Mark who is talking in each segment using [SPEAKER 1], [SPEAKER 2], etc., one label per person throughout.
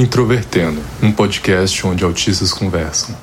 [SPEAKER 1] Introvertendo, um podcast onde autistas conversam.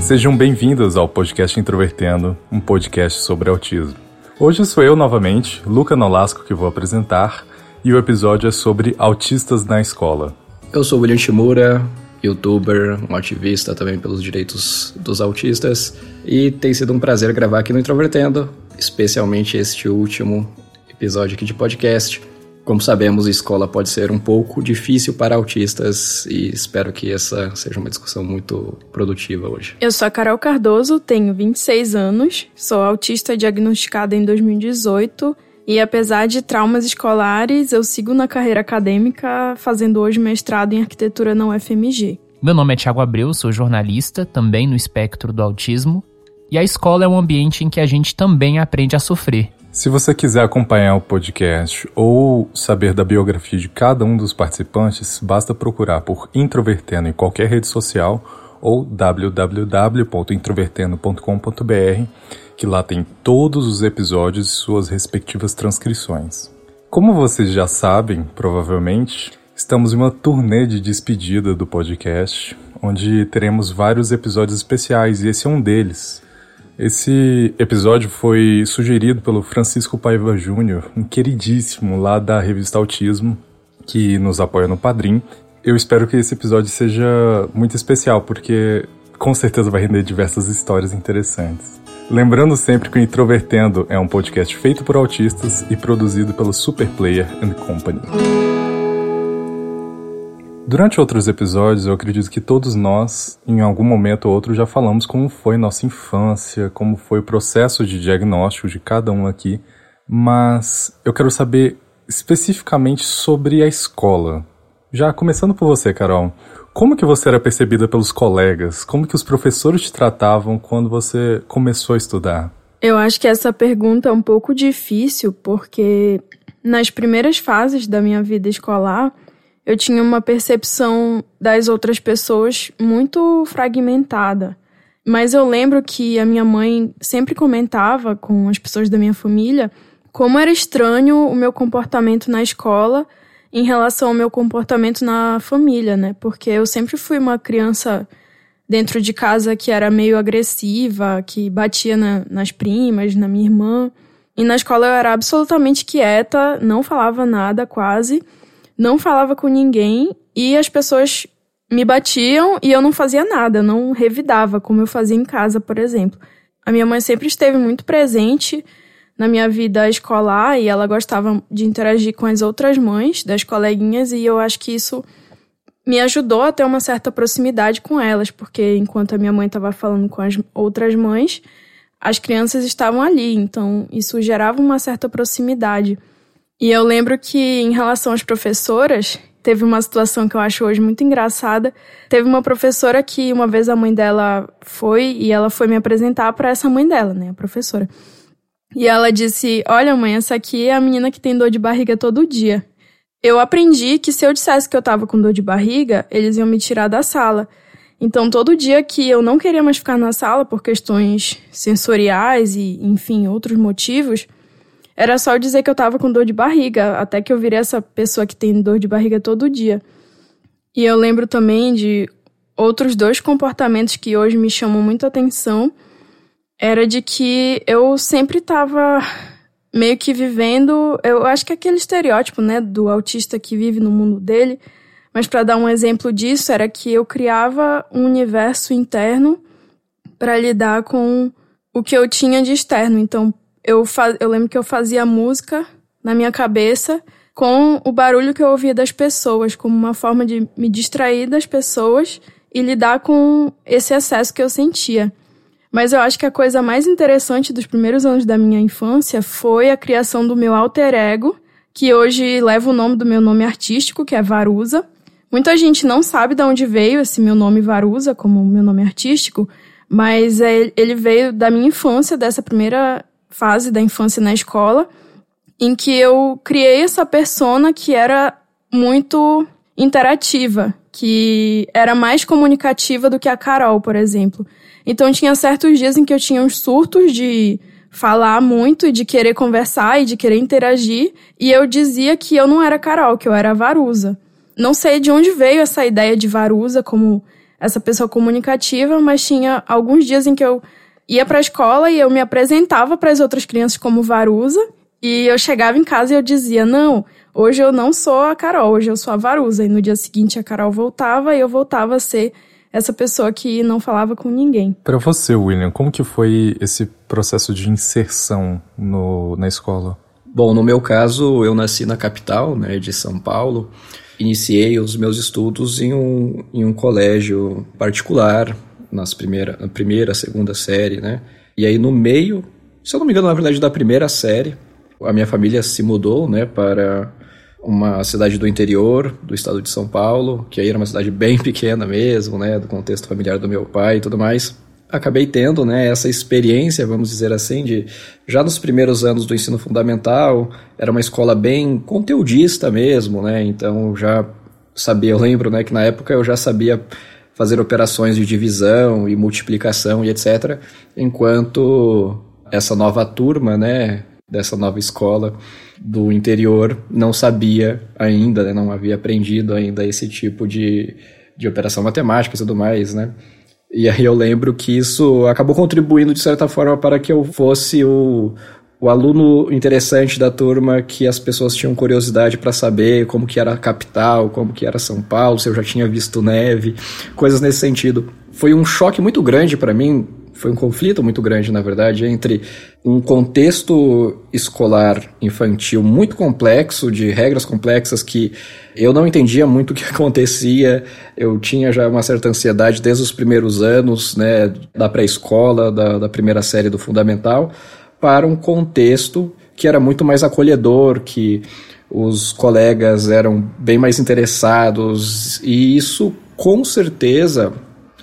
[SPEAKER 1] Sejam bem-vindos ao podcast Introvertendo, um podcast sobre autismo. Hoje sou eu novamente, Luca Nolasco, que vou apresentar, e o episódio é sobre autistas na escola.
[SPEAKER 2] Eu sou William Shimura, youtuber, um ativista também pelos direitos dos autistas, e tem sido um prazer gravar aqui no Introvertendo, especialmente este último episódio aqui de podcast como sabemos, a escola pode ser um pouco difícil para autistas e espero que essa seja uma discussão muito produtiva hoje.
[SPEAKER 3] Eu sou a Carol Cardoso, tenho 26 anos, sou autista diagnosticada em 2018 e apesar de traumas escolares, eu sigo na carreira acadêmica fazendo hoje mestrado em arquitetura na UFMG.
[SPEAKER 4] Meu nome é Thiago Abreu, sou jornalista, também no espectro do autismo, e a escola é um ambiente em que a gente também aprende a sofrer.
[SPEAKER 1] Se você quiser acompanhar o podcast ou saber da biografia de cada um dos participantes, basta procurar por Introvertendo em qualquer rede social ou www.introvertendo.com.br, que lá tem todos os episódios e suas respectivas transcrições. Como vocês já sabem, provavelmente, estamos em uma turnê de despedida do podcast, onde teremos vários episódios especiais e esse é um deles. Esse episódio foi sugerido pelo Francisco Paiva Júnior, um queridíssimo lá da revista Autismo, que nos apoia no Padrim. Eu espero que esse episódio seja muito especial, porque com certeza vai render diversas histórias interessantes. Lembrando sempre que o Introvertendo é um podcast feito por autistas e produzido pelo Superplayer and Company. Durante outros episódios, eu acredito que todos nós, em algum momento ou outro, já falamos como foi nossa infância, como foi o processo de diagnóstico de cada um aqui, mas eu quero saber especificamente sobre a escola. Já começando por você, Carol, como que você era percebida pelos colegas? Como que os professores te tratavam quando você começou a estudar?
[SPEAKER 3] Eu acho que essa pergunta é um pouco difícil, porque nas primeiras fases da minha vida escolar, eu tinha uma percepção das outras pessoas muito fragmentada. Mas eu lembro que a minha mãe sempre comentava com as pessoas da minha família como era estranho o meu comportamento na escola em relação ao meu comportamento na família, né? Porque eu sempre fui uma criança dentro de casa que era meio agressiva, que batia na, nas primas, na minha irmã. E na escola eu era absolutamente quieta, não falava nada quase não falava com ninguém e as pessoas me batiam e eu não fazia nada, não revidava como eu fazia em casa, por exemplo. A minha mãe sempre esteve muito presente na minha vida escolar e ela gostava de interagir com as outras mães das coleguinhas e eu acho que isso me ajudou a ter uma certa proximidade com elas, porque enquanto a minha mãe estava falando com as outras mães, as crianças estavam ali, então isso gerava uma certa proximidade. E eu lembro que, em relação às professoras, teve uma situação que eu acho hoje muito engraçada. Teve uma professora que uma vez a mãe dela foi e ela foi me apresentar para essa mãe dela, né, a professora. E ela disse: Olha, mãe, essa aqui é a menina que tem dor de barriga todo dia. Eu aprendi que se eu dissesse que eu tava com dor de barriga, eles iam me tirar da sala. Então, todo dia que eu não queria mais ficar na sala por questões sensoriais e, enfim, outros motivos, era só eu dizer que eu tava com dor de barriga, até que eu virei essa pessoa que tem dor de barriga todo dia. E eu lembro também de outros dois comportamentos que hoje me chamam muito atenção. Era de que eu sempre tava meio que vivendo, eu acho que é aquele estereótipo, né, do autista que vive no mundo dele. Mas para dar um exemplo disso, era que eu criava um universo interno para lidar com o que eu tinha de externo. Então, eu, faz, eu lembro que eu fazia música na minha cabeça com o barulho que eu ouvia das pessoas, como uma forma de me distrair das pessoas e lidar com esse excesso que eu sentia. Mas eu acho que a coisa mais interessante dos primeiros anos da minha infância foi a criação do meu alter ego, que hoje leva o nome do meu nome artístico, que é Varusa. Muita gente não sabe de onde veio esse meu nome Varusa, como meu nome artístico, mas é, ele veio da minha infância, dessa primeira fase da infância na escola, em que eu criei essa persona que era muito interativa. que era mais comunicativa do que a Carol, por exemplo. Então tinha certos dias em que eu tinha uns surtos de falar muito e de querer conversar e de querer interagir, e eu dizia que eu não era Carol, que eu era Varusa. Não sei de onde veio essa ideia de Varusa como essa pessoa comunicativa, mas tinha alguns dias em que eu ia para a escola e eu me apresentava para as outras crianças como Varusa, e eu chegava em casa e eu dizia: "Não, hoje eu não sou a Carol, hoje eu sou a Varusa". E no dia seguinte a Carol voltava e eu voltava a ser essa pessoa que não falava com ninguém.
[SPEAKER 1] Para você, William, como que foi esse processo de inserção no, na escola?
[SPEAKER 2] Bom, no meu caso, eu nasci na capital, né, de São Paulo. Iniciei os meus estudos em um, em um colégio particular, nas primeira, na primeira, segunda série, né? E aí no meio, se eu não me engano, na verdade, da primeira série, a minha família se mudou, né, para uma cidade do interior do estado de São Paulo, que aí era uma cidade bem pequena mesmo, né, do contexto familiar do meu pai e tudo mais. Acabei tendo, né, essa experiência, vamos dizer assim, de já nos primeiros anos do ensino fundamental, era uma escola bem conteudista mesmo, né? Então já sabia, eu lembro, né, que na época eu já sabia fazer operações de divisão e multiplicação e etc, enquanto essa nova turma, né, dessa nova escola do interior não sabia ainda, né, não havia aprendido ainda esse tipo de, de operação matemática e tudo mais, né? E aí eu lembro que isso acabou contribuindo de certa forma para que eu fosse o, o aluno interessante da turma que as pessoas tinham curiosidade para saber como que era a capital, como que era São Paulo, se eu já tinha visto neve, coisas nesse sentido. Foi um choque muito grande para mim foi um conflito muito grande, na verdade, entre um contexto escolar infantil muito complexo, de regras complexas que eu não entendia muito o que acontecia. Eu tinha já uma certa ansiedade desde os primeiros anos, né, da pré-escola, da, da primeira série do fundamental, para um contexto que era muito mais acolhedor, que os colegas eram bem mais interessados, e isso com certeza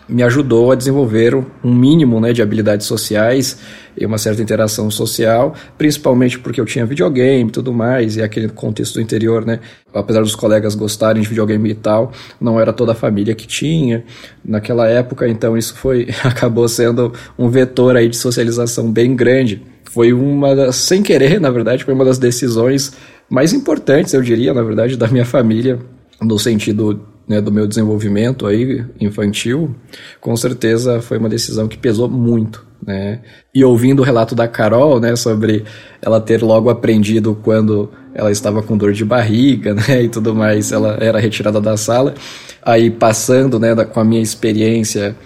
[SPEAKER 2] me ajudou a desenvolver um mínimo né, de habilidades sociais e uma certa interação social, principalmente porque eu tinha videogame e tudo mais, e aquele contexto do interior, né? Apesar dos colegas gostarem de videogame e tal, não era toda a família que tinha naquela época, então isso foi acabou sendo um vetor aí de socialização bem grande. Foi uma das, sem querer, na verdade, foi uma das decisões mais importantes, eu diria, na verdade, da minha família, no sentido né, do meu desenvolvimento aí infantil, com certeza foi uma decisão que pesou muito, né? E ouvindo o relato da Carol, né, sobre ela ter logo aprendido quando ela estava com dor de barriga, né, e tudo mais, ela era retirada da sala, aí passando, né, com a minha experiência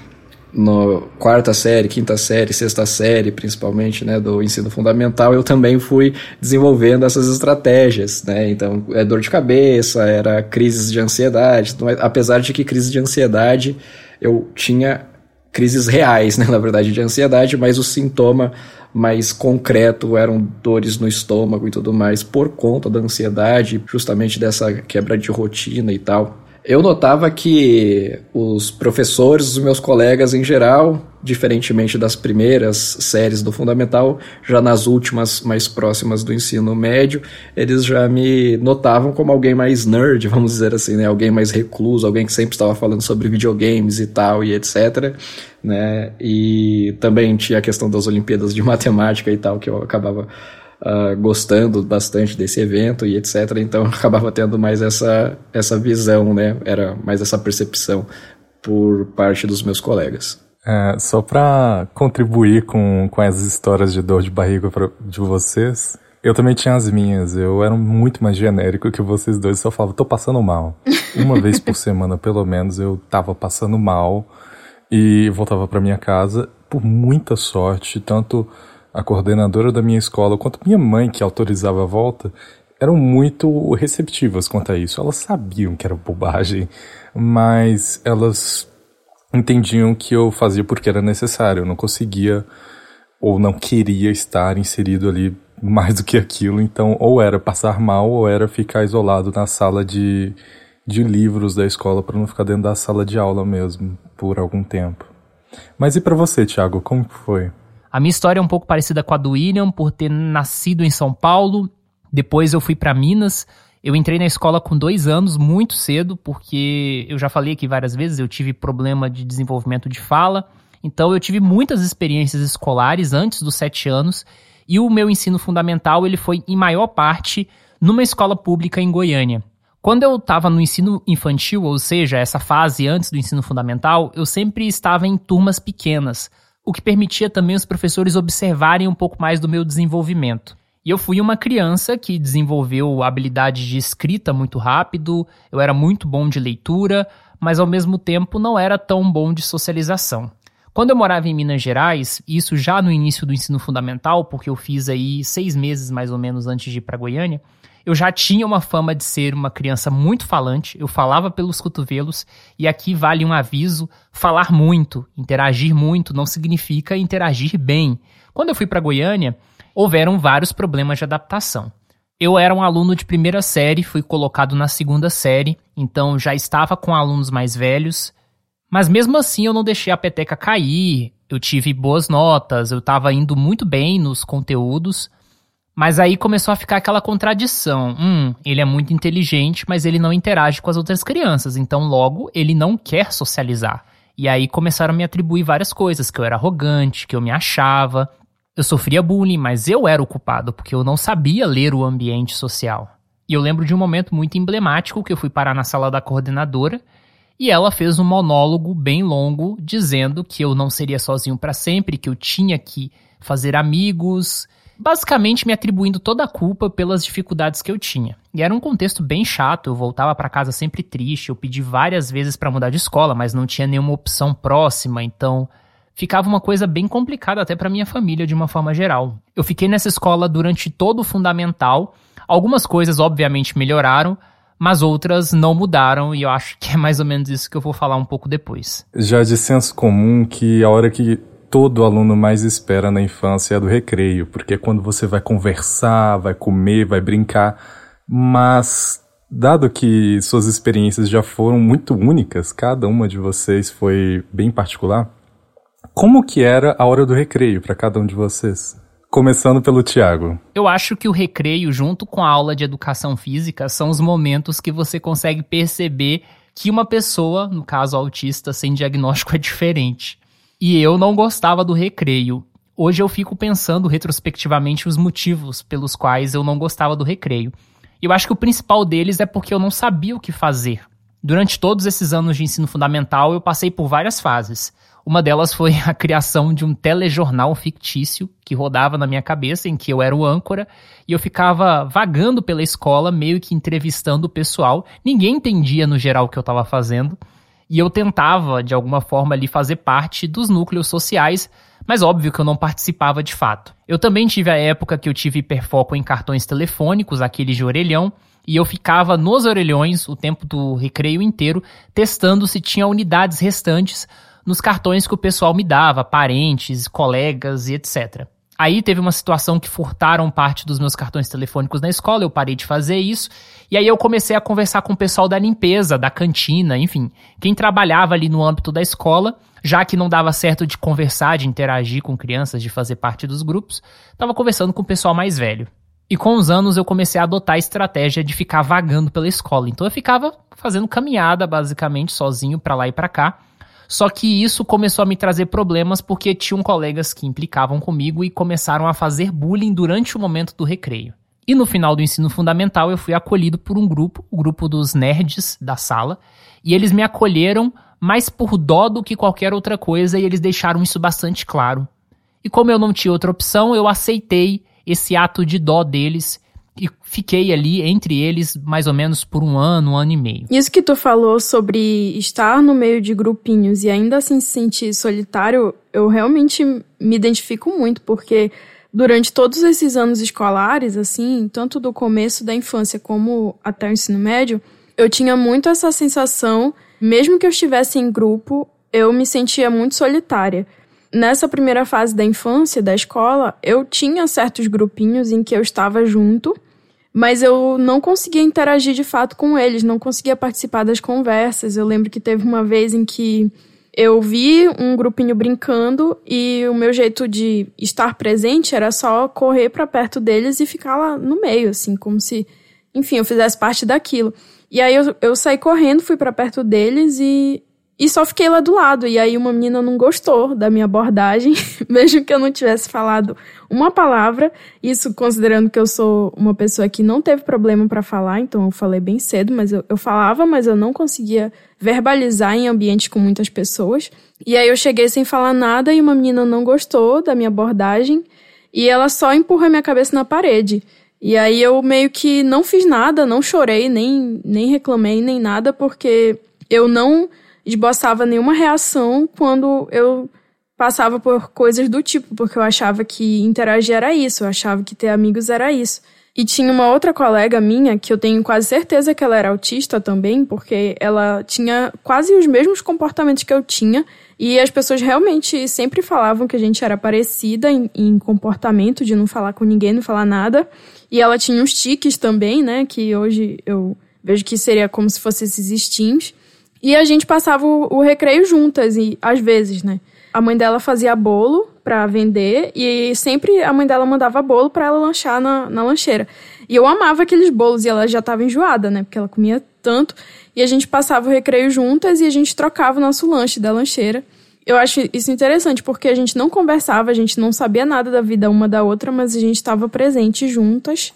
[SPEAKER 2] no quarta série, quinta série, sexta série, principalmente, né, do ensino fundamental, eu também fui desenvolvendo essas estratégias, né, então é dor de cabeça, era crises de ansiedade, apesar de que crise de ansiedade eu tinha crises reais, né, na verdade, de ansiedade, mas o sintoma mais concreto eram dores no estômago e tudo mais por conta da ansiedade, justamente dessa quebra de rotina e tal. Eu notava que os professores, os meus colegas em geral, diferentemente das primeiras séries do fundamental, já nas últimas mais próximas do ensino médio, eles já me notavam como alguém mais nerd, vamos dizer assim, né? Alguém mais recluso, alguém que sempre estava falando sobre videogames e tal e etc, né? E também tinha a questão das Olimpíadas de matemática e tal que eu acabava uh, gostando bastante desse evento e etc. Então acabava tendo mais essa, essa visão, né? Era mais essa percepção por parte dos meus colegas.
[SPEAKER 1] É, só para contribuir com, com as histórias de dor de barriga pra, de vocês, eu também tinha as minhas. Eu era muito mais genérico que vocês dois. Só falava, tô passando mal. Uma vez por semana, pelo menos, eu tava passando mal e voltava para minha casa. Por muita sorte, tanto a coordenadora da minha escola, quanto minha mãe, que autorizava a volta, eram muito receptivas quanto a isso. Elas sabiam que era bobagem, mas elas entendiam que eu fazia porque era necessário. Eu não conseguia ou não queria estar inserido ali mais do que aquilo. Então, ou era passar mal, ou era ficar isolado na sala de, de livros da escola para não ficar dentro da sala de aula mesmo por algum tempo. Mas e para você, Thiago, como foi?
[SPEAKER 4] A minha história é um pouco parecida com a do William, por ter nascido em São Paulo. Depois eu fui para Minas. Eu entrei na escola com dois anos, muito cedo, porque eu já falei aqui várias vezes, eu tive problema de desenvolvimento de fala. Então eu tive muitas experiências escolares antes dos sete anos. E o meu ensino fundamental ele foi, em maior parte, numa escola pública em Goiânia. Quando eu estava no ensino infantil, ou seja, essa fase antes do ensino fundamental, eu sempre estava em turmas pequenas, o que permitia também os professores observarem um pouco mais do meu desenvolvimento. E eu fui uma criança que desenvolveu habilidade de escrita muito rápido, eu era muito bom de leitura, mas ao mesmo tempo não era tão bom de socialização. Quando eu morava em Minas Gerais, isso já no início do ensino fundamental, porque eu fiz aí seis meses mais ou menos antes de ir para Goiânia, eu já tinha uma fama de ser uma criança muito falante, eu falava pelos cotovelos, e aqui vale um aviso: falar muito, interagir muito não significa interagir bem. Quando eu fui para Goiânia, houveram vários problemas de adaptação. Eu era um aluno de primeira série, fui colocado na segunda série, então já estava com alunos mais velhos, mas mesmo assim eu não deixei a peteca cair, eu tive boas notas, eu estava indo muito bem nos conteúdos, mas aí começou a ficar aquela contradição. Hum, ele é muito inteligente, mas ele não interage com as outras crianças, então logo ele não quer socializar. E aí começaram a me atribuir várias coisas, que eu era arrogante, que eu me achava. Eu sofria bullying, mas eu era o culpado, porque eu não sabia ler o ambiente social. E eu lembro de um momento muito emblemático que eu fui parar na sala da coordenadora e ela fez um monólogo bem longo dizendo que eu não seria sozinho para sempre, que eu tinha que fazer amigos, basicamente me atribuindo toda a culpa pelas dificuldades que eu tinha. E era um contexto bem chato, eu voltava para casa sempre triste, eu pedi várias vezes para mudar de escola, mas não tinha nenhuma opção próxima, então ficava uma coisa bem complicada até para minha família de uma forma geral. Eu fiquei nessa escola durante todo o fundamental. Algumas coisas obviamente melhoraram, mas outras não mudaram e eu acho que é mais ou menos isso que eu vou falar um pouco depois.
[SPEAKER 1] Já de senso comum que a hora que todo aluno mais espera na infância é do recreio, porque é quando você vai conversar, vai comer, vai brincar. Mas, dado que suas experiências já foram muito únicas, cada uma de vocês foi bem particular, como que era a hora do recreio para cada um de vocês? Começando pelo Tiago.
[SPEAKER 4] Eu acho que o recreio, junto com a aula de educação física, são os momentos que você consegue perceber que uma pessoa, no caso autista, sem diagnóstico é diferente. E eu não gostava do recreio. Hoje eu fico pensando retrospectivamente os motivos pelos quais eu não gostava do recreio. Eu acho que o principal deles é porque eu não sabia o que fazer. Durante todos esses anos de ensino fundamental, eu passei por várias fases. Uma delas foi a criação de um telejornal fictício que rodava na minha cabeça, em que eu era o âncora, e eu ficava vagando pela escola, meio que entrevistando o pessoal. Ninguém entendia no geral o que eu estava fazendo. E eu tentava, de alguma forma, ali fazer parte dos núcleos sociais, mas óbvio que eu não participava de fato. Eu também tive a época que eu tive hiperfoco em cartões telefônicos, aqueles de orelhão, e eu ficava nos orelhões o tempo do recreio inteiro, testando se tinha unidades restantes nos cartões que o pessoal me dava, parentes, colegas e etc. Aí teve uma situação que furtaram parte dos meus cartões telefônicos na escola, eu parei de fazer isso, e aí eu comecei a conversar com o pessoal da limpeza, da cantina, enfim, quem trabalhava ali no âmbito da escola, já que não dava certo de conversar, de interagir com crianças, de fazer parte dos grupos, estava conversando com o pessoal mais velho. E com os anos eu comecei a adotar a estratégia de ficar vagando pela escola. Então eu ficava fazendo caminhada basicamente sozinho para lá e para cá só que isso começou a me trazer problemas porque tinham colegas que implicavam comigo e começaram a fazer bullying durante o momento do recreio. E no final do ensino fundamental eu fui acolhido por um grupo, o grupo dos nerds da sala, e eles me acolheram mais por dó do que qualquer outra coisa e eles deixaram isso bastante claro. E como eu não tinha outra opção, eu aceitei esse ato de dó deles fiquei ali entre eles mais ou menos por um ano, um ano e meio.
[SPEAKER 3] Isso que tu falou sobre estar no meio de grupinhos e ainda assim se sentir solitário, eu realmente me identifico muito, porque durante todos esses anos escolares, assim, tanto do começo da infância como até o ensino médio, eu tinha muito essa sensação, mesmo que eu estivesse em grupo, eu me sentia muito solitária nessa primeira fase da infância, da escola, eu tinha certos grupinhos em que eu estava junto, mas eu não conseguia interagir de fato com eles, não conseguia participar das conversas. Eu lembro que teve uma vez em que eu vi um grupinho brincando e o meu jeito de estar presente era só correr para perto deles e ficar lá no meio, assim, como se enfim, eu fizesse parte daquilo. E aí eu, eu saí correndo, fui para perto deles e e só fiquei lá do lado. E aí uma menina não gostou da minha abordagem, mesmo que eu não tivesse falado uma palavra. Isso considerando que eu sou uma pessoa que não teve problema para falar, então eu falei bem cedo, mas eu, eu falava, mas eu não conseguia verbalizar em ambiente com muitas pessoas. E aí eu cheguei sem falar nada e uma menina não gostou da minha abordagem e ela só empurrou minha cabeça na parede. E aí eu meio que não fiz nada, não chorei, nem, nem reclamei, nem nada, porque eu não esboçava nenhuma reação quando eu passava por coisas do tipo, porque eu achava que interagir era isso, eu achava que ter amigos era isso. E tinha uma outra colega minha, que eu tenho quase certeza que ela era autista também, porque ela tinha quase os mesmos comportamentos que eu tinha, e as pessoas realmente sempre falavam que a gente era parecida em, em comportamento, de não falar com ninguém, não falar nada. E ela tinha uns tiques também, né, que hoje eu vejo que seria como se fossem esses instintos. E a gente passava o, o recreio juntas, e às vezes, né? A mãe dela fazia bolo para vender e sempre a mãe dela mandava bolo para ela lanchar na, na lancheira. E eu amava aqueles bolos e ela já estava enjoada, né? Porque ela comia tanto. E a gente passava o recreio juntas e a gente trocava o nosso lanche da lancheira. Eu acho isso interessante porque a gente não conversava, a gente não sabia nada da vida uma da outra, mas a gente estava presente juntas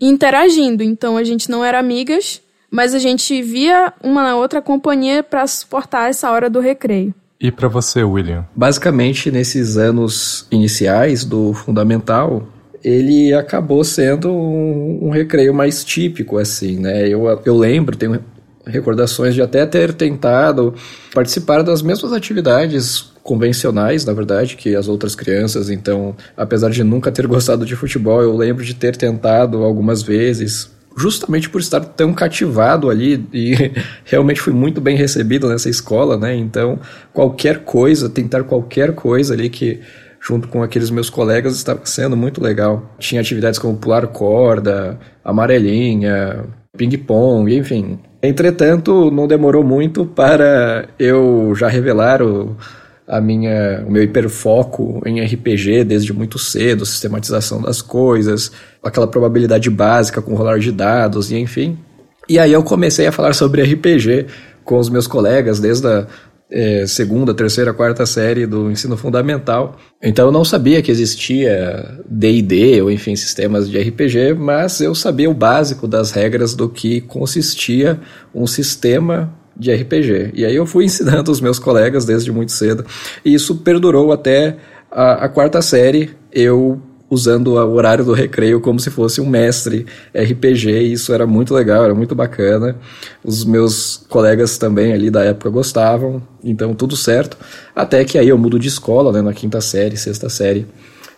[SPEAKER 3] e interagindo. Então a gente não era amigas, mas a gente via uma na outra companhia para suportar essa hora do recreio.
[SPEAKER 1] E para você, William?
[SPEAKER 2] Basicamente, nesses anos iniciais do fundamental, ele acabou sendo um, um, recreio mais típico, assim, né? Eu, eu lembro, tenho recordações de até ter tentado participar das mesmas atividades convencionais, na verdade, que as outras crianças. Então, apesar de nunca ter gostado de futebol, eu lembro de ter tentado algumas vezes justamente por estar tão cativado ali e realmente fui muito bem recebido nessa escola, né? Então, qualquer coisa, tentar qualquer coisa ali que junto com aqueles meus colegas estava sendo muito legal. Tinha atividades como pular corda, amarelinha, ping-pong, enfim. Entretanto, não demorou muito para eu já revelar o a minha, o meu hiperfoco em RPG desde muito cedo, sistematização das coisas, aquela probabilidade básica com rolar de dados e enfim. E aí eu comecei a falar sobre RPG com os meus colegas desde a é, segunda, terceira, quarta série do ensino fundamental. Então eu não sabia que existia D&D ou enfim sistemas de RPG, mas eu sabia o básico das regras do que consistia um sistema de RPG. E aí eu fui ensinando os meus colegas desde muito cedo. E isso perdurou até a, a quarta série, eu usando o horário do recreio como se fosse um mestre RPG, e isso era muito legal, era muito bacana. Os meus colegas também ali da época gostavam, então tudo certo. Até que aí eu mudo de escola, né, na quinta série, sexta série.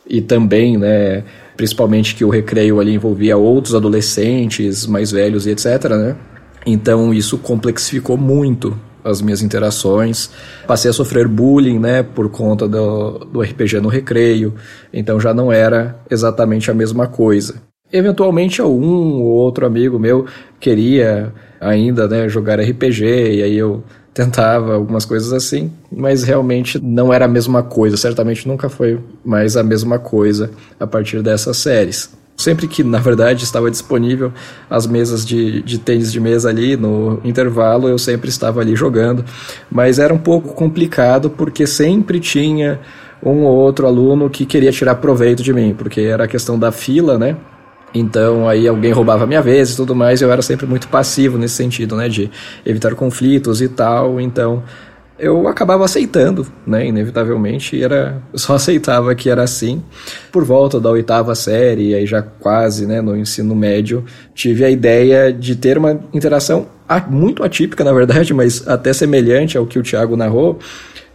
[SPEAKER 2] E também, né, principalmente que o recreio ali envolvia outros adolescentes mais velhos e etc, né? Então isso complexificou muito as minhas interações. Passei a sofrer bullying, né, por conta do, do RPG no recreio. Então já não era exatamente a mesma coisa. Eventualmente um ou outro amigo meu queria ainda, né, jogar RPG e aí eu tentava algumas coisas assim, mas realmente não era a mesma coisa. Certamente nunca foi mais a mesma coisa a partir dessas séries sempre que, na verdade, estava disponível as mesas de, de tênis de mesa ali no intervalo, eu sempre estava ali jogando. Mas era um pouco complicado porque sempre tinha um ou outro aluno que queria tirar proveito de mim, porque era a questão da fila, né? Então aí alguém roubava a minha vez e tudo mais, eu era sempre muito passivo nesse sentido, né, de evitar conflitos e tal. Então eu acabava aceitando, né, inevitavelmente, era, só aceitava que era assim. Por volta da oitava série, aí já quase, né, no ensino médio, tive a ideia de ter uma interação muito atípica, na verdade, mas até semelhante ao que o Thiago narrou,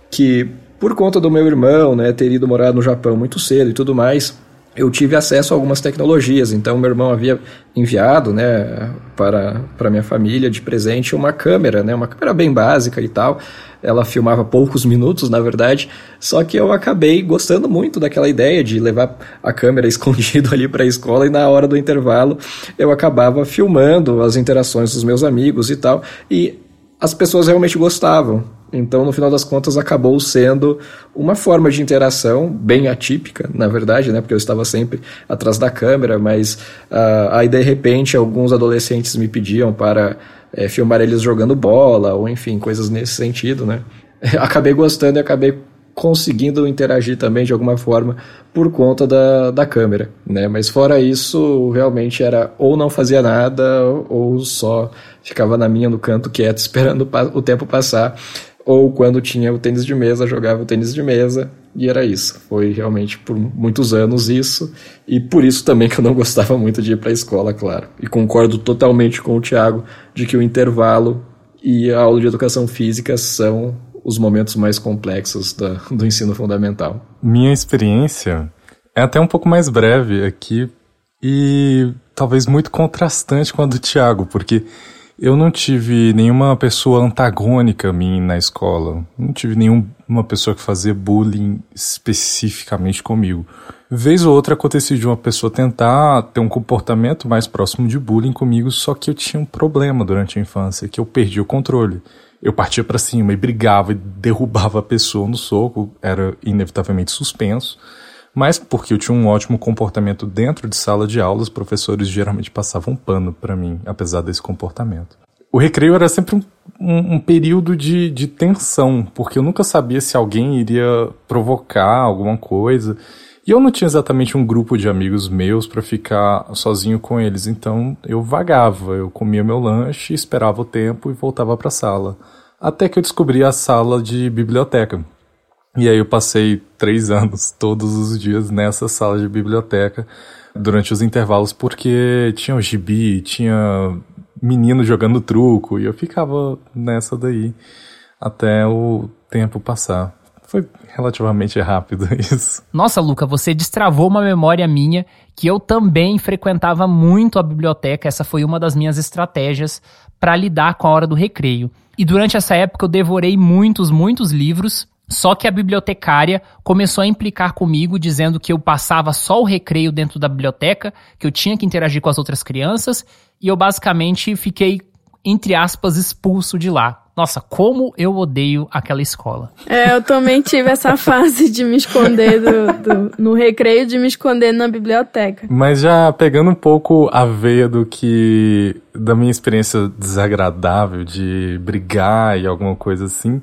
[SPEAKER 2] que por conta do meu irmão, né, ter ido morar no Japão muito cedo e tudo mais, eu tive acesso a algumas tecnologias. Então, meu irmão havia enviado, né, para, para minha família de presente uma câmera, né, uma câmera bem básica e tal. Ela filmava poucos minutos, na verdade, só que eu acabei gostando muito daquela ideia de levar a câmera escondido ali para a escola e na hora do intervalo eu acabava filmando as interações dos meus amigos e tal. E as pessoas realmente gostavam. Então, no final das contas, acabou sendo uma forma de interação bem atípica, na verdade, né? Porque eu estava sempre atrás da câmera, mas uh, aí de repente alguns adolescentes me pediam para é, filmar eles jogando bola, ou enfim, coisas nesse sentido, né? Acabei gostando e acabei conseguindo interagir também de alguma forma por conta da, da câmera, né? Mas fora isso, realmente era ou não fazia nada ou só ficava na minha no canto quieto esperando o tempo passar, ou quando tinha o tênis de mesa, jogava o tênis de mesa e era isso. Foi realmente por muitos anos isso e por isso também que eu não gostava muito de ir para a escola, claro. E concordo totalmente com o Thiago de que o intervalo e a aula de educação física são os momentos mais complexos do ensino fundamental.
[SPEAKER 1] Minha experiência é até um pouco mais breve aqui e talvez muito contrastante com a do Tiago, porque eu não tive nenhuma pessoa antagônica a mim na escola. Não tive nenhuma pessoa que fazia bullying especificamente comigo. Vez ou outra acontecia de uma pessoa tentar ter um comportamento mais próximo de bullying comigo, só que eu tinha um problema durante a infância, que eu perdi o controle eu partia para cima e brigava e derrubava a pessoa no soco, era inevitavelmente suspenso. Mas porque eu tinha um ótimo comportamento dentro de sala de aula, os professores geralmente passavam pano para mim, apesar desse comportamento. O recreio era sempre um, um, um período de, de tensão, porque eu nunca sabia se alguém iria provocar alguma coisa. E eu não tinha exatamente um grupo de amigos meus para ficar sozinho com eles, então eu vagava, eu comia meu lanche, esperava o tempo e voltava para a sala. Até que eu descobri a sala de biblioteca. E aí eu passei três anos todos os dias nessa sala de biblioteca durante os intervalos, porque tinha o gibi, tinha menino jogando truco, e eu ficava nessa daí até o tempo passar. Foi relativamente rápido isso.
[SPEAKER 4] Nossa, Luca, você destravou uma memória minha que eu também frequentava muito a biblioteca. Essa foi uma das minhas estratégias para lidar com a hora do recreio. E durante essa época eu devorei muitos, muitos livros. Só que a bibliotecária começou a implicar comigo, dizendo que eu passava só o recreio dentro da biblioteca, que eu tinha que interagir com as outras crianças, e eu basicamente fiquei, entre aspas, expulso de lá. Nossa, como eu odeio aquela escola.
[SPEAKER 3] É, eu também tive essa fase de me esconder do, do, no recreio, de me esconder na biblioteca.
[SPEAKER 1] Mas já pegando um pouco a veia do que. da minha experiência desagradável de brigar e alguma coisa assim.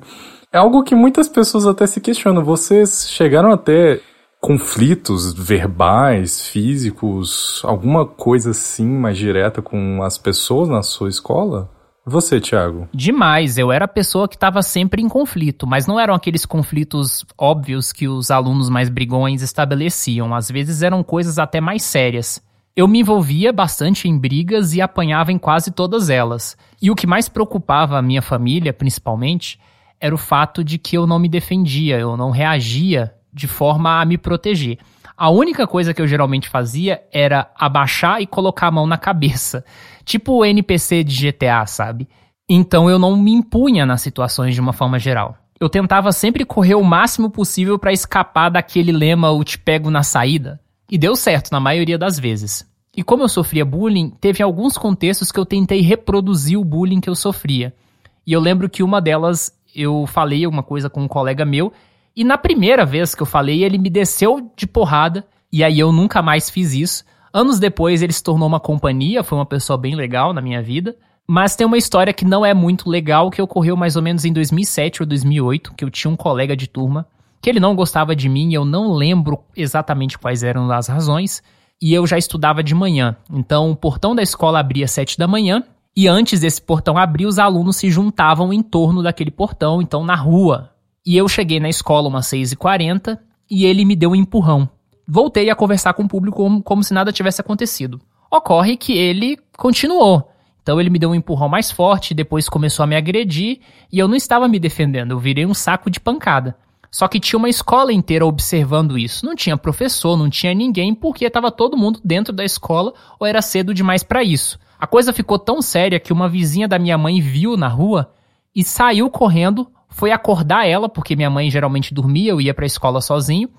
[SPEAKER 1] É algo que muitas pessoas até se questionam. Vocês chegaram até conflitos verbais, físicos, alguma coisa assim mais direta com as pessoas na sua escola? Você, Thiago?
[SPEAKER 4] Demais. Eu era a pessoa que estava sempre em conflito, mas não eram aqueles conflitos óbvios que os alunos mais brigões estabeleciam. Às vezes eram coisas até mais sérias. Eu me envolvia bastante em brigas e apanhava em quase todas elas. E o que mais preocupava a minha família, principalmente, era o fato de que eu não me defendia, eu não reagia de forma a me proteger. A única coisa que eu geralmente fazia era abaixar e colocar a mão na cabeça. Tipo o NPC de GTA, sabe? Então eu não me impunha nas situações de uma forma geral. Eu tentava sempre correr o máximo possível para escapar daquele lema o te pego na saída. E deu certo na maioria das vezes. E como eu sofria bullying, teve alguns contextos que eu tentei reproduzir o bullying que eu sofria. E eu lembro que uma delas eu falei alguma coisa com um colega meu, e na primeira vez que eu falei, ele me desceu de porrada, e aí eu nunca mais fiz isso. Anos depois ele se tornou uma companhia, foi uma pessoa bem legal na minha vida. Mas tem uma história que não é muito legal, que ocorreu mais ou menos em 2007 ou 2008, que eu tinha um colega de turma que ele não gostava de mim, eu não lembro exatamente quais eram as razões, e eu já estudava de manhã. Então o portão da escola abria às 7 da manhã, e antes desse portão abrir, os alunos se juntavam em torno daquele portão, então na rua. E eu cheguei na escola umas 6h40 e ele me deu um empurrão voltei a conversar com o público como, como se nada tivesse acontecido. Ocorre que ele continuou. Então ele me deu um empurrão mais forte, depois começou a me agredir e eu não estava me defendendo, eu virei um saco de pancada. Só que tinha uma escola inteira observando isso. Não tinha professor, não tinha ninguém, porque estava todo mundo dentro da escola ou era cedo demais para isso. A coisa ficou tão séria que uma vizinha da minha mãe viu na rua e saiu correndo, foi acordar ela, porque minha mãe geralmente dormia, eu ia para a escola sozinho,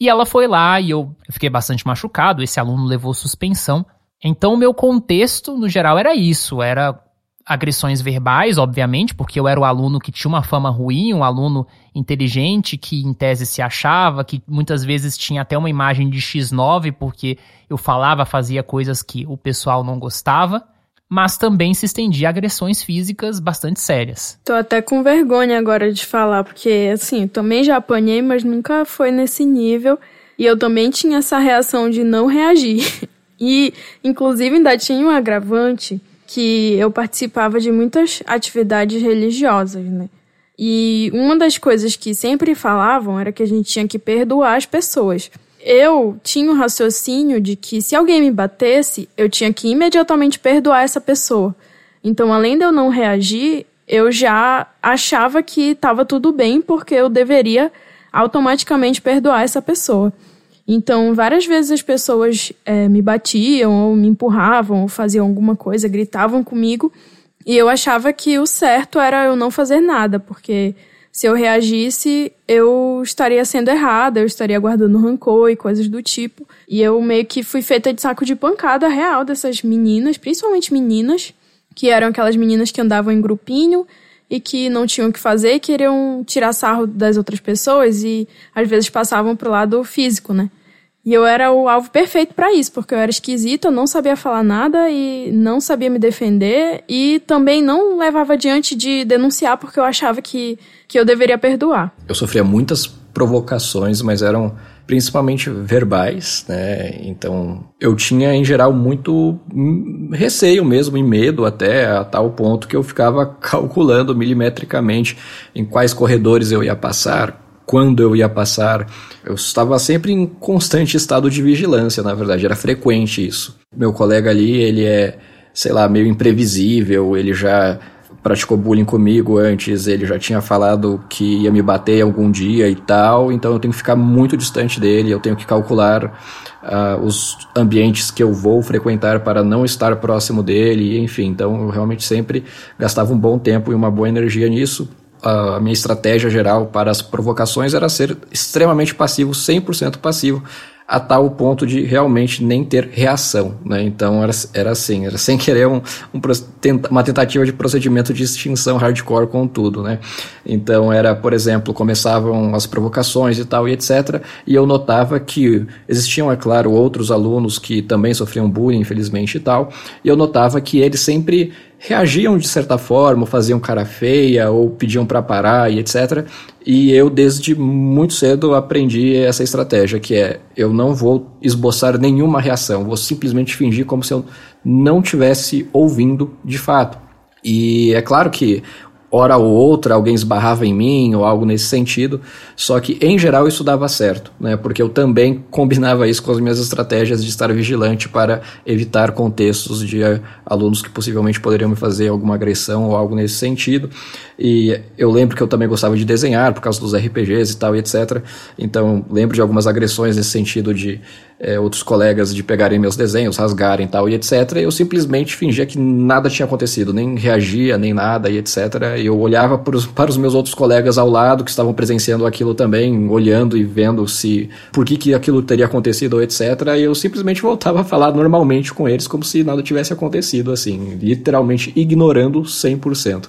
[SPEAKER 4] e ela foi lá e eu fiquei bastante machucado. Esse aluno levou suspensão. Então, o meu contexto, no geral, era isso: era agressões verbais, obviamente, porque eu era o aluno que tinha uma fama ruim, um aluno inteligente que em tese se achava, que muitas vezes tinha até uma imagem de X9 porque eu falava, fazia coisas que o pessoal não gostava, mas também se estendia a agressões físicas bastante sérias.
[SPEAKER 3] Tô até com vergonha agora de falar, porque assim, também já apanhei, mas nunca foi nesse nível. E eu também tinha essa reação de não reagir. E, inclusive, ainda tinha um agravante que eu participava de muitas atividades religiosas, né? E uma das coisas que sempre falavam era que a gente tinha que perdoar as pessoas. Eu tinha o um raciocínio de que se alguém me batesse, eu tinha que imediatamente perdoar essa pessoa. Então, além de eu não reagir, eu já achava que estava tudo bem porque eu deveria automaticamente perdoar essa pessoa. Então, várias vezes as pessoas é, me batiam, ou me empurravam, ou faziam alguma coisa, gritavam comigo, e eu achava que o certo era eu não fazer nada, porque se eu reagisse, eu estaria sendo errada, eu estaria guardando rancor e coisas do tipo. E eu meio que fui feita de saco de pancada real dessas meninas, principalmente meninas, que eram aquelas meninas que andavam em grupinho e que não tinham o que fazer, queriam tirar sarro das outras pessoas e às vezes passavam pro lado físico, né? E eu era o alvo perfeito para isso, porque eu era esquisita, não sabia falar nada e não sabia me defender e também não levava adiante de denunciar porque eu achava que, que eu deveria perdoar.
[SPEAKER 2] Eu sofria muitas provocações, mas eram principalmente verbais, né? Então eu tinha em geral muito receio mesmo e medo até a tal ponto que eu ficava calculando milimetricamente em quais corredores eu ia passar, quando eu ia passar. Eu estava sempre em constante estado de vigilância, na verdade, era frequente isso. Meu colega ali, ele é, sei lá, meio imprevisível, ele já praticou bullying comigo antes, ele já tinha falado que ia me bater algum dia e tal, então eu tenho que ficar muito distante dele, eu tenho que calcular uh, os ambientes que eu vou frequentar para não estar próximo dele, enfim, então eu realmente sempre gastava um bom tempo e uma boa energia nisso. A minha estratégia geral para as provocações era ser extremamente passivo, 100% passivo, a tal ponto de realmente nem ter reação, né? Então era, era assim, era sem querer um, um, uma tentativa de procedimento de extinção hardcore com tudo, né? Então era, por exemplo, começavam as provocações e tal e etc. E eu notava que existiam, é claro, outros alunos que também sofriam bullying, infelizmente e tal. E eu notava que eles sempre reagiam de certa forma, faziam cara feia ou pediam para parar e etc. E eu desde muito cedo aprendi essa estratégia, que é eu não vou esboçar nenhuma reação, vou simplesmente fingir como se eu não tivesse ouvindo de fato. E é claro que hora ou outra alguém esbarrava em mim ou algo nesse sentido, só que em geral isso dava certo, né? Porque eu também combinava isso com as minhas estratégias de estar vigilante para evitar contextos de eh, alunos que possivelmente poderiam me fazer alguma agressão ou algo nesse sentido. E eu lembro que eu também gostava de desenhar por causa dos RPGs e tal e etc. Então lembro de algumas agressões nesse sentido de é, outros colegas de pegarem meus desenhos, rasgarem tal e etc. Eu simplesmente fingia que nada tinha acontecido, nem reagia, nem nada e etc. Eu olhava para os, para os meus outros colegas ao lado que estavam presenciando aquilo também, olhando e vendo se por que, que aquilo teria acontecido ou etc. E eu simplesmente voltava a falar normalmente com eles como se nada tivesse acontecido, assim, literalmente ignorando 100%.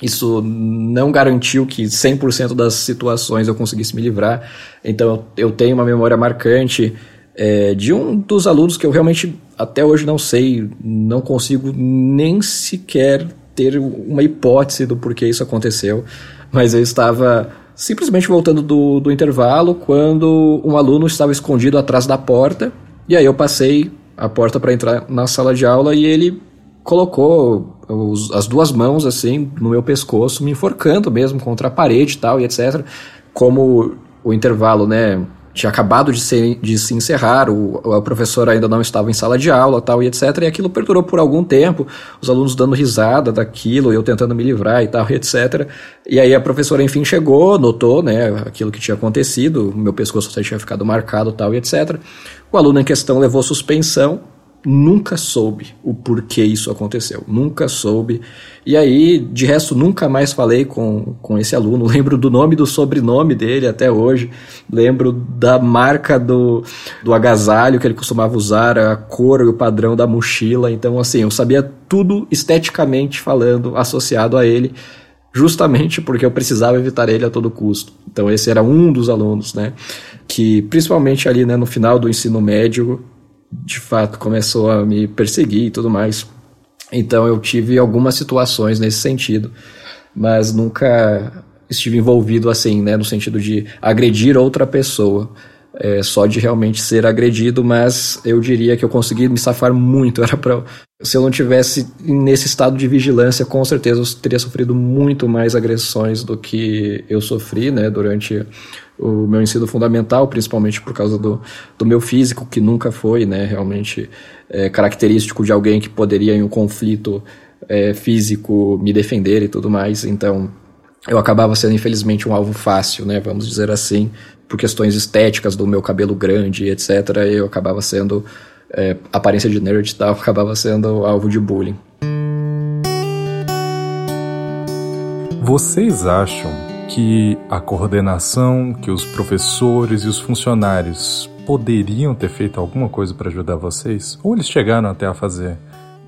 [SPEAKER 2] Isso não garantiu que 100% das situações eu conseguisse me livrar. Então eu tenho uma memória marcante é, de um dos alunos que eu realmente até hoje não sei, não consigo nem sequer ter uma hipótese do porquê isso aconteceu, mas eu estava simplesmente voltando do, do intervalo quando um aluno estava escondido atrás da porta, e aí eu passei a porta para entrar na sala de aula e ele colocou os, as duas mãos assim no meu pescoço, me enforcando mesmo contra a parede e tal, e etc. Como o intervalo, né, tinha acabado de, ser, de se encerrar, o, a professora ainda não estava em sala de aula, tal e etc. E aquilo perdurou por algum tempo, os alunos dando risada daquilo, eu tentando me livrar e tal e etc. E aí a professora enfim chegou, notou, né, aquilo que tinha acontecido, meu pescoço tinha ficado marcado, tal e etc. O aluno em questão levou suspensão nunca soube o porquê isso aconteceu, nunca soube. E aí, de resto, nunca mais falei com, com esse aluno. Lembro do nome do sobrenome dele até hoje, lembro da marca do, do agasalho que ele costumava usar, a cor e o padrão da mochila. Então, assim, eu sabia tudo esteticamente falando, associado a ele justamente porque eu precisava evitar ele a todo custo. Então esse era um dos alunos, né, que principalmente ali, né, no final do ensino médio, de fato começou a me perseguir e tudo mais. Então eu tive algumas situações nesse sentido, mas nunca estive envolvido assim, né, no sentido de agredir outra pessoa. É, só de realmente ser agredido, mas eu diria que eu consegui me safar muito. Era pra, se eu não tivesse nesse estado de vigilância, com certeza eu teria sofrido muito mais agressões do que eu sofri, né, durante o meu ensino fundamental, principalmente por causa do, do meu físico, que nunca foi, né, realmente é, característico de alguém que poderia, em um conflito é, físico, me defender e tudo mais. Então, eu acabava sendo, infelizmente, um alvo fácil, né, vamos dizer assim, por questões estéticas do meu cabelo grande, etc. Eu acabava sendo é, aparência de nerd e tal, acabava sendo alvo de bullying.
[SPEAKER 1] Vocês acham que a coordenação, que os professores e os funcionários poderiam ter feito alguma coisa para ajudar vocês? Ou eles chegaram até a fazer?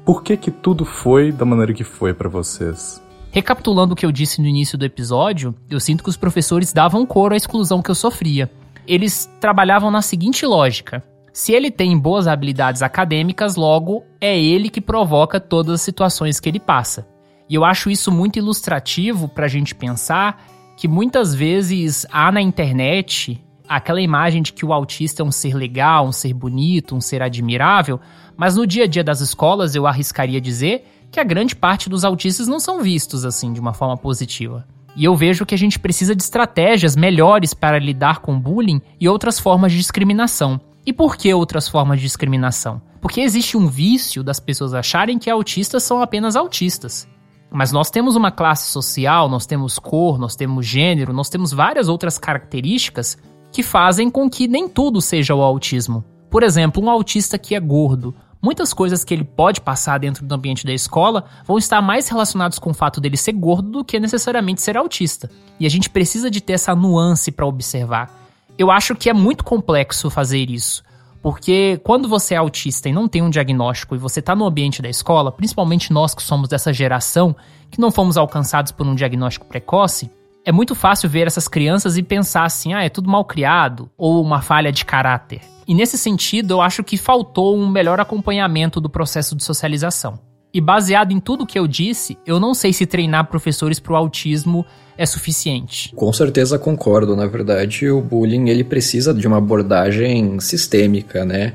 [SPEAKER 1] Por que que tudo foi da maneira que foi para vocês?
[SPEAKER 4] Recapitulando o que eu disse no início do episódio, eu sinto que os professores davam coro à exclusão que eu sofria. Eles trabalhavam na seguinte lógica: se ele tem boas habilidades acadêmicas, logo é ele que provoca todas as situações que ele passa. E eu acho isso muito ilustrativo para a gente pensar que muitas vezes há na internet aquela imagem de que o autista é um ser legal, um ser bonito, um ser admirável, mas no dia a dia das escolas eu arriscaria dizer que a grande parte dos autistas não são vistos assim de uma forma positiva. E eu vejo que a gente precisa de estratégias melhores para lidar com bullying e outras formas de discriminação. E por que outras formas de discriminação? Porque existe um vício das pessoas acharem que autistas são apenas autistas. Mas nós temos uma classe social, nós temos cor, nós temos gênero, nós temos várias outras características que fazem com que nem tudo seja o autismo. Por exemplo, um autista que é gordo. Muitas coisas que ele pode passar dentro do ambiente da escola vão estar mais relacionados com o fato dele ser gordo do que necessariamente ser autista. E a gente precisa de ter essa nuance para observar eu acho que é muito complexo fazer isso. Porque quando você é autista e não tem um diagnóstico e você está no ambiente da escola, principalmente nós que somos dessa geração, que não fomos alcançados por um diagnóstico precoce, é muito fácil ver essas crianças e pensar assim, ah, é tudo mal criado, ou uma falha de caráter. E nesse sentido, eu acho que faltou um melhor acompanhamento do processo de socialização. E baseado em tudo que eu disse, eu não sei se treinar professores para o autismo é suficiente.
[SPEAKER 2] Com certeza concordo. Na verdade, o bullying ele precisa de uma abordagem sistêmica, né?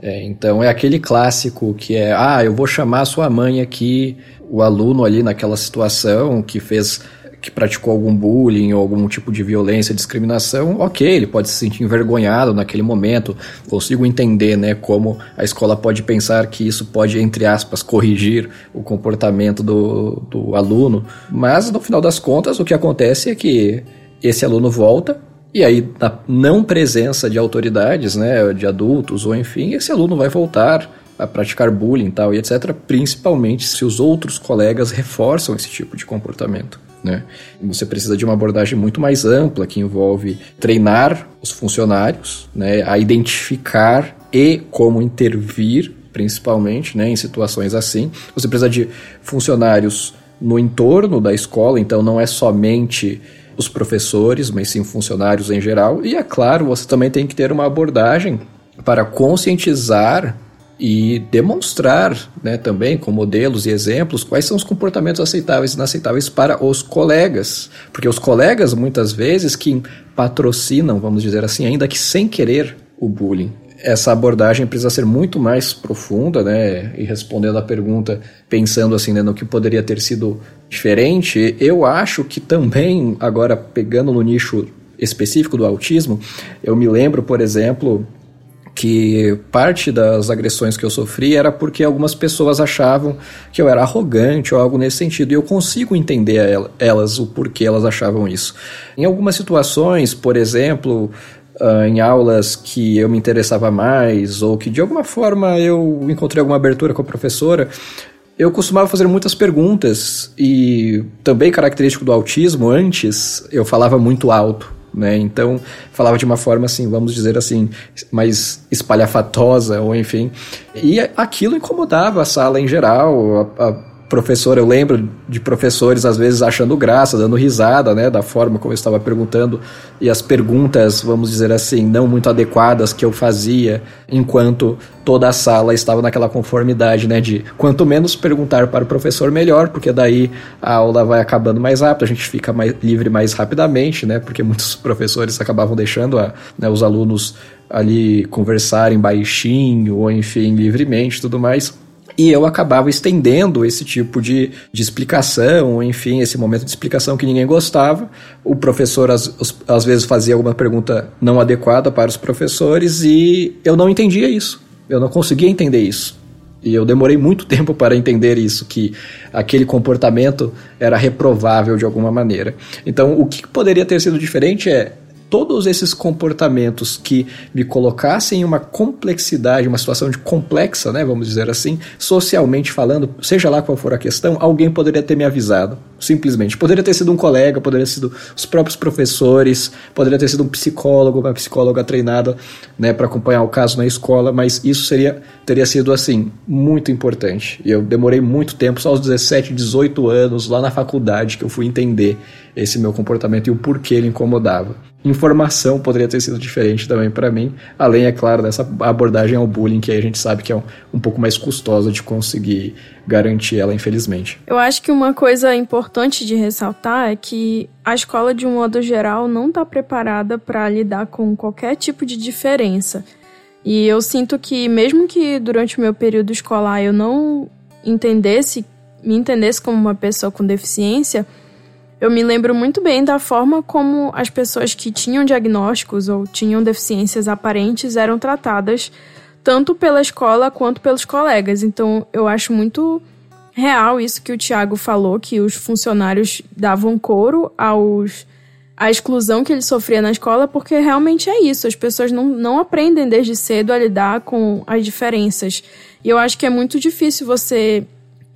[SPEAKER 2] É, então é aquele clássico que é, ah, eu vou chamar sua mãe aqui, o aluno ali naquela situação que fez que praticou algum bullying ou algum tipo de violência, discriminação, ok, ele pode se sentir envergonhado naquele momento. Consigo entender, né, como a escola pode pensar que isso pode, entre aspas, corrigir o comportamento do, do aluno. Mas no final das contas, o que acontece é que esse aluno volta e aí, na não presença de autoridades, né, de adultos ou enfim, esse aluno vai voltar a praticar bullying tal e etc, principalmente se os outros colegas reforçam esse tipo de comportamento. Né? Você precisa de uma abordagem muito mais ampla que envolve treinar os funcionários, né, a identificar e como intervir, principalmente, né, em situações assim. Você precisa de funcionários no entorno da escola, então não é somente os professores, mas sim funcionários em geral. E é claro, você também tem que ter uma abordagem para conscientizar e demonstrar né, também com modelos e exemplos quais são os comportamentos aceitáveis e inaceitáveis para os colegas. Porque os colegas, muitas vezes, que patrocinam, vamos dizer assim, ainda que sem querer, o bullying. Essa abordagem precisa ser muito mais profunda, né? E respondendo à pergunta, pensando assim, né, no que poderia ter sido diferente, eu acho que também, agora pegando no nicho específico do autismo, eu me lembro, por exemplo, que parte das agressões que eu sofri era porque algumas pessoas achavam que eu era arrogante ou algo nesse sentido. E eu consigo entender elas o porquê elas achavam isso. Em algumas situações, por exemplo, uh, em aulas que eu me interessava mais ou que de alguma forma eu encontrei alguma abertura com a professora, eu costumava fazer muitas perguntas e também característico do autismo, antes eu falava muito alto. Né? Então, falava de uma forma assim, vamos dizer assim, mais espalhafatosa, ou enfim. E aquilo incomodava a sala em geral, a, a professor, eu lembro de professores às vezes achando graça, dando risada, né, da forma como eu estava perguntando e as perguntas, vamos dizer assim, não muito adequadas que eu fazia, enquanto toda a sala estava naquela conformidade, né, de quanto menos perguntar para o professor melhor, porque daí a aula vai acabando mais rápido, a gente fica mais livre mais rapidamente, né, porque muitos professores acabavam deixando a, né, os alunos ali conversarem baixinho ou enfim livremente, tudo mais e eu acabava estendendo esse tipo de, de explicação, enfim, esse momento de explicação que ninguém gostava. O professor às, às vezes fazia alguma pergunta não adequada para os professores e eu não entendia isso. Eu não conseguia entender isso. E eu demorei muito tempo para entender isso, que aquele comportamento era reprovável de alguma maneira. Então, o que poderia ter sido diferente é todos esses comportamentos que me colocassem em uma complexidade, uma situação de complexa, né, vamos dizer assim, socialmente falando, seja lá qual for a questão, alguém poderia ter me avisado, simplesmente. Poderia ter sido um colega, poderia ter sido os próprios professores, poderia ter sido um psicólogo, uma psicóloga treinada, né, para acompanhar o caso na escola, mas isso seria teria sido assim muito importante. E eu demorei muito tempo, só aos 17, 18 anos, lá na faculdade que eu fui entender esse meu comportamento e o porquê ele incomodava. Informação poderia ter sido diferente também para mim, além, é claro, dessa abordagem ao bullying, que a gente sabe que é um, um pouco mais custosa de conseguir garantir ela, infelizmente.
[SPEAKER 3] Eu acho que uma coisa importante de ressaltar é que a escola, de um modo geral, não está preparada para lidar com qualquer tipo de diferença. E eu sinto que, mesmo que durante o meu período escolar eu não entendesse, me entendesse como uma pessoa com deficiência, eu me lembro muito bem da forma como as pessoas que tinham diagnósticos ou tinham deficiências aparentes eram tratadas, tanto pela escola quanto pelos colegas. Então, eu acho muito real isso que o Tiago falou, que os funcionários davam coro aos exclusão que ele sofria na escola, porque realmente é isso, as pessoas não, não aprendem desde cedo a lidar com as diferenças. E eu acho que é muito difícil você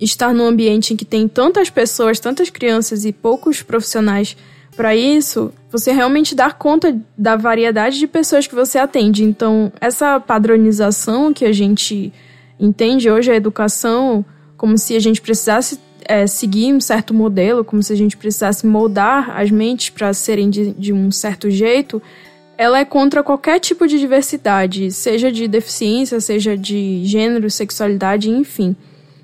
[SPEAKER 3] estar num ambiente em que tem tantas pessoas, tantas crianças e poucos profissionais para isso, você realmente dar conta da variedade de pessoas que você atende. Então, essa padronização que a gente entende hoje a educação como se a gente precisasse é, seguir um certo modelo, como se a gente precisasse moldar as mentes para serem de, de um certo jeito, ela é contra qualquer tipo de diversidade, seja de deficiência, seja de gênero, sexualidade, enfim.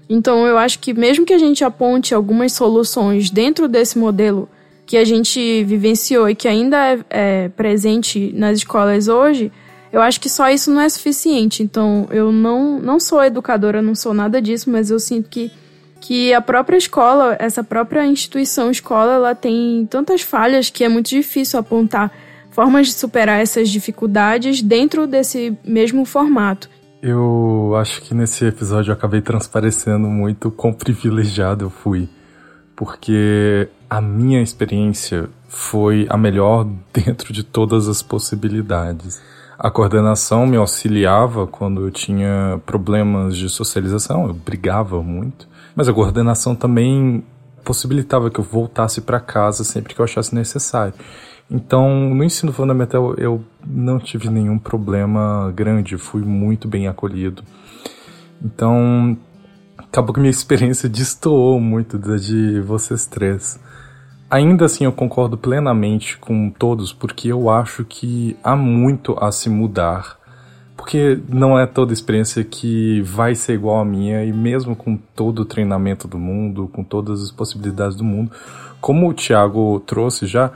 [SPEAKER 3] Então eu acho que mesmo que a gente aponte algumas soluções dentro desse modelo que a gente vivenciou e que ainda é, é, presente nas escolas hoje, eu acho que só isso não é suficiente. Então eu não, não sou educadora, não sou nada disso, mas eu sinto que, que a própria escola, essa própria instituição escola, ela tem tantas falhas que é muito difícil apontar formas de superar essas dificuldades dentro desse mesmo formato.
[SPEAKER 1] Eu acho que nesse episódio eu acabei transparecendo muito quão privilegiado eu fui. Porque a minha experiência foi a melhor dentro de todas as possibilidades. A coordenação me auxiliava quando eu tinha problemas de socialização, eu brigava muito, mas a coordenação também possibilitava que eu voltasse para casa sempre que eu achasse necessário. Então, no ensino fundamental, eu não tive nenhum problema grande, fui muito bem acolhido. Então, acabou que minha experiência destoou muito da de vocês três. Ainda assim, eu concordo plenamente com todos, porque eu acho que há muito a se mudar. Porque não é toda experiência que vai ser igual à minha, e mesmo com todo o treinamento do mundo, com todas as possibilidades do mundo, como o Thiago trouxe já,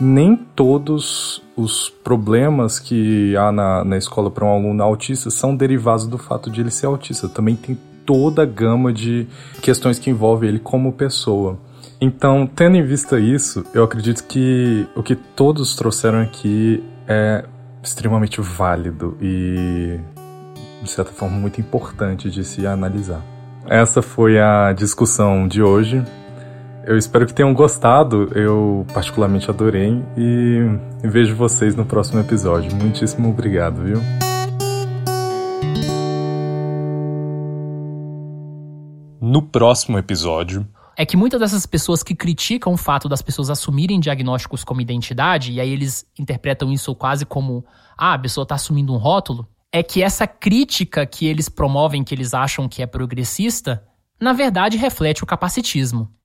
[SPEAKER 1] nem todos os problemas que há na, na escola para um aluno autista são derivados do fato de ele ser autista. Também tem toda a gama de questões que envolvem ele como pessoa. Então, tendo em vista isso, eu acredito que o que todos trouxeram aqui é extremamente válido e, de certa forma, muito importante de se analisar. Essa foi a discussão de hoje. Eu espero que tenham gostado. Eu particularmente adorei e vejo vocês no próximo episódio. Muitíssimo obrigado, viu? No próximo episódio,
[SPEAKER 4] é que muitas dessas pessoas que criticam o fato das pessoas assumirem diagnósticos como identidade, e aí eles interpretam isso quase como, ah, a pessoa está assumindo um rótulo, é que essa crítica que eles promovem, que eles acham que é progressista, na verdade reflete o capacitismo.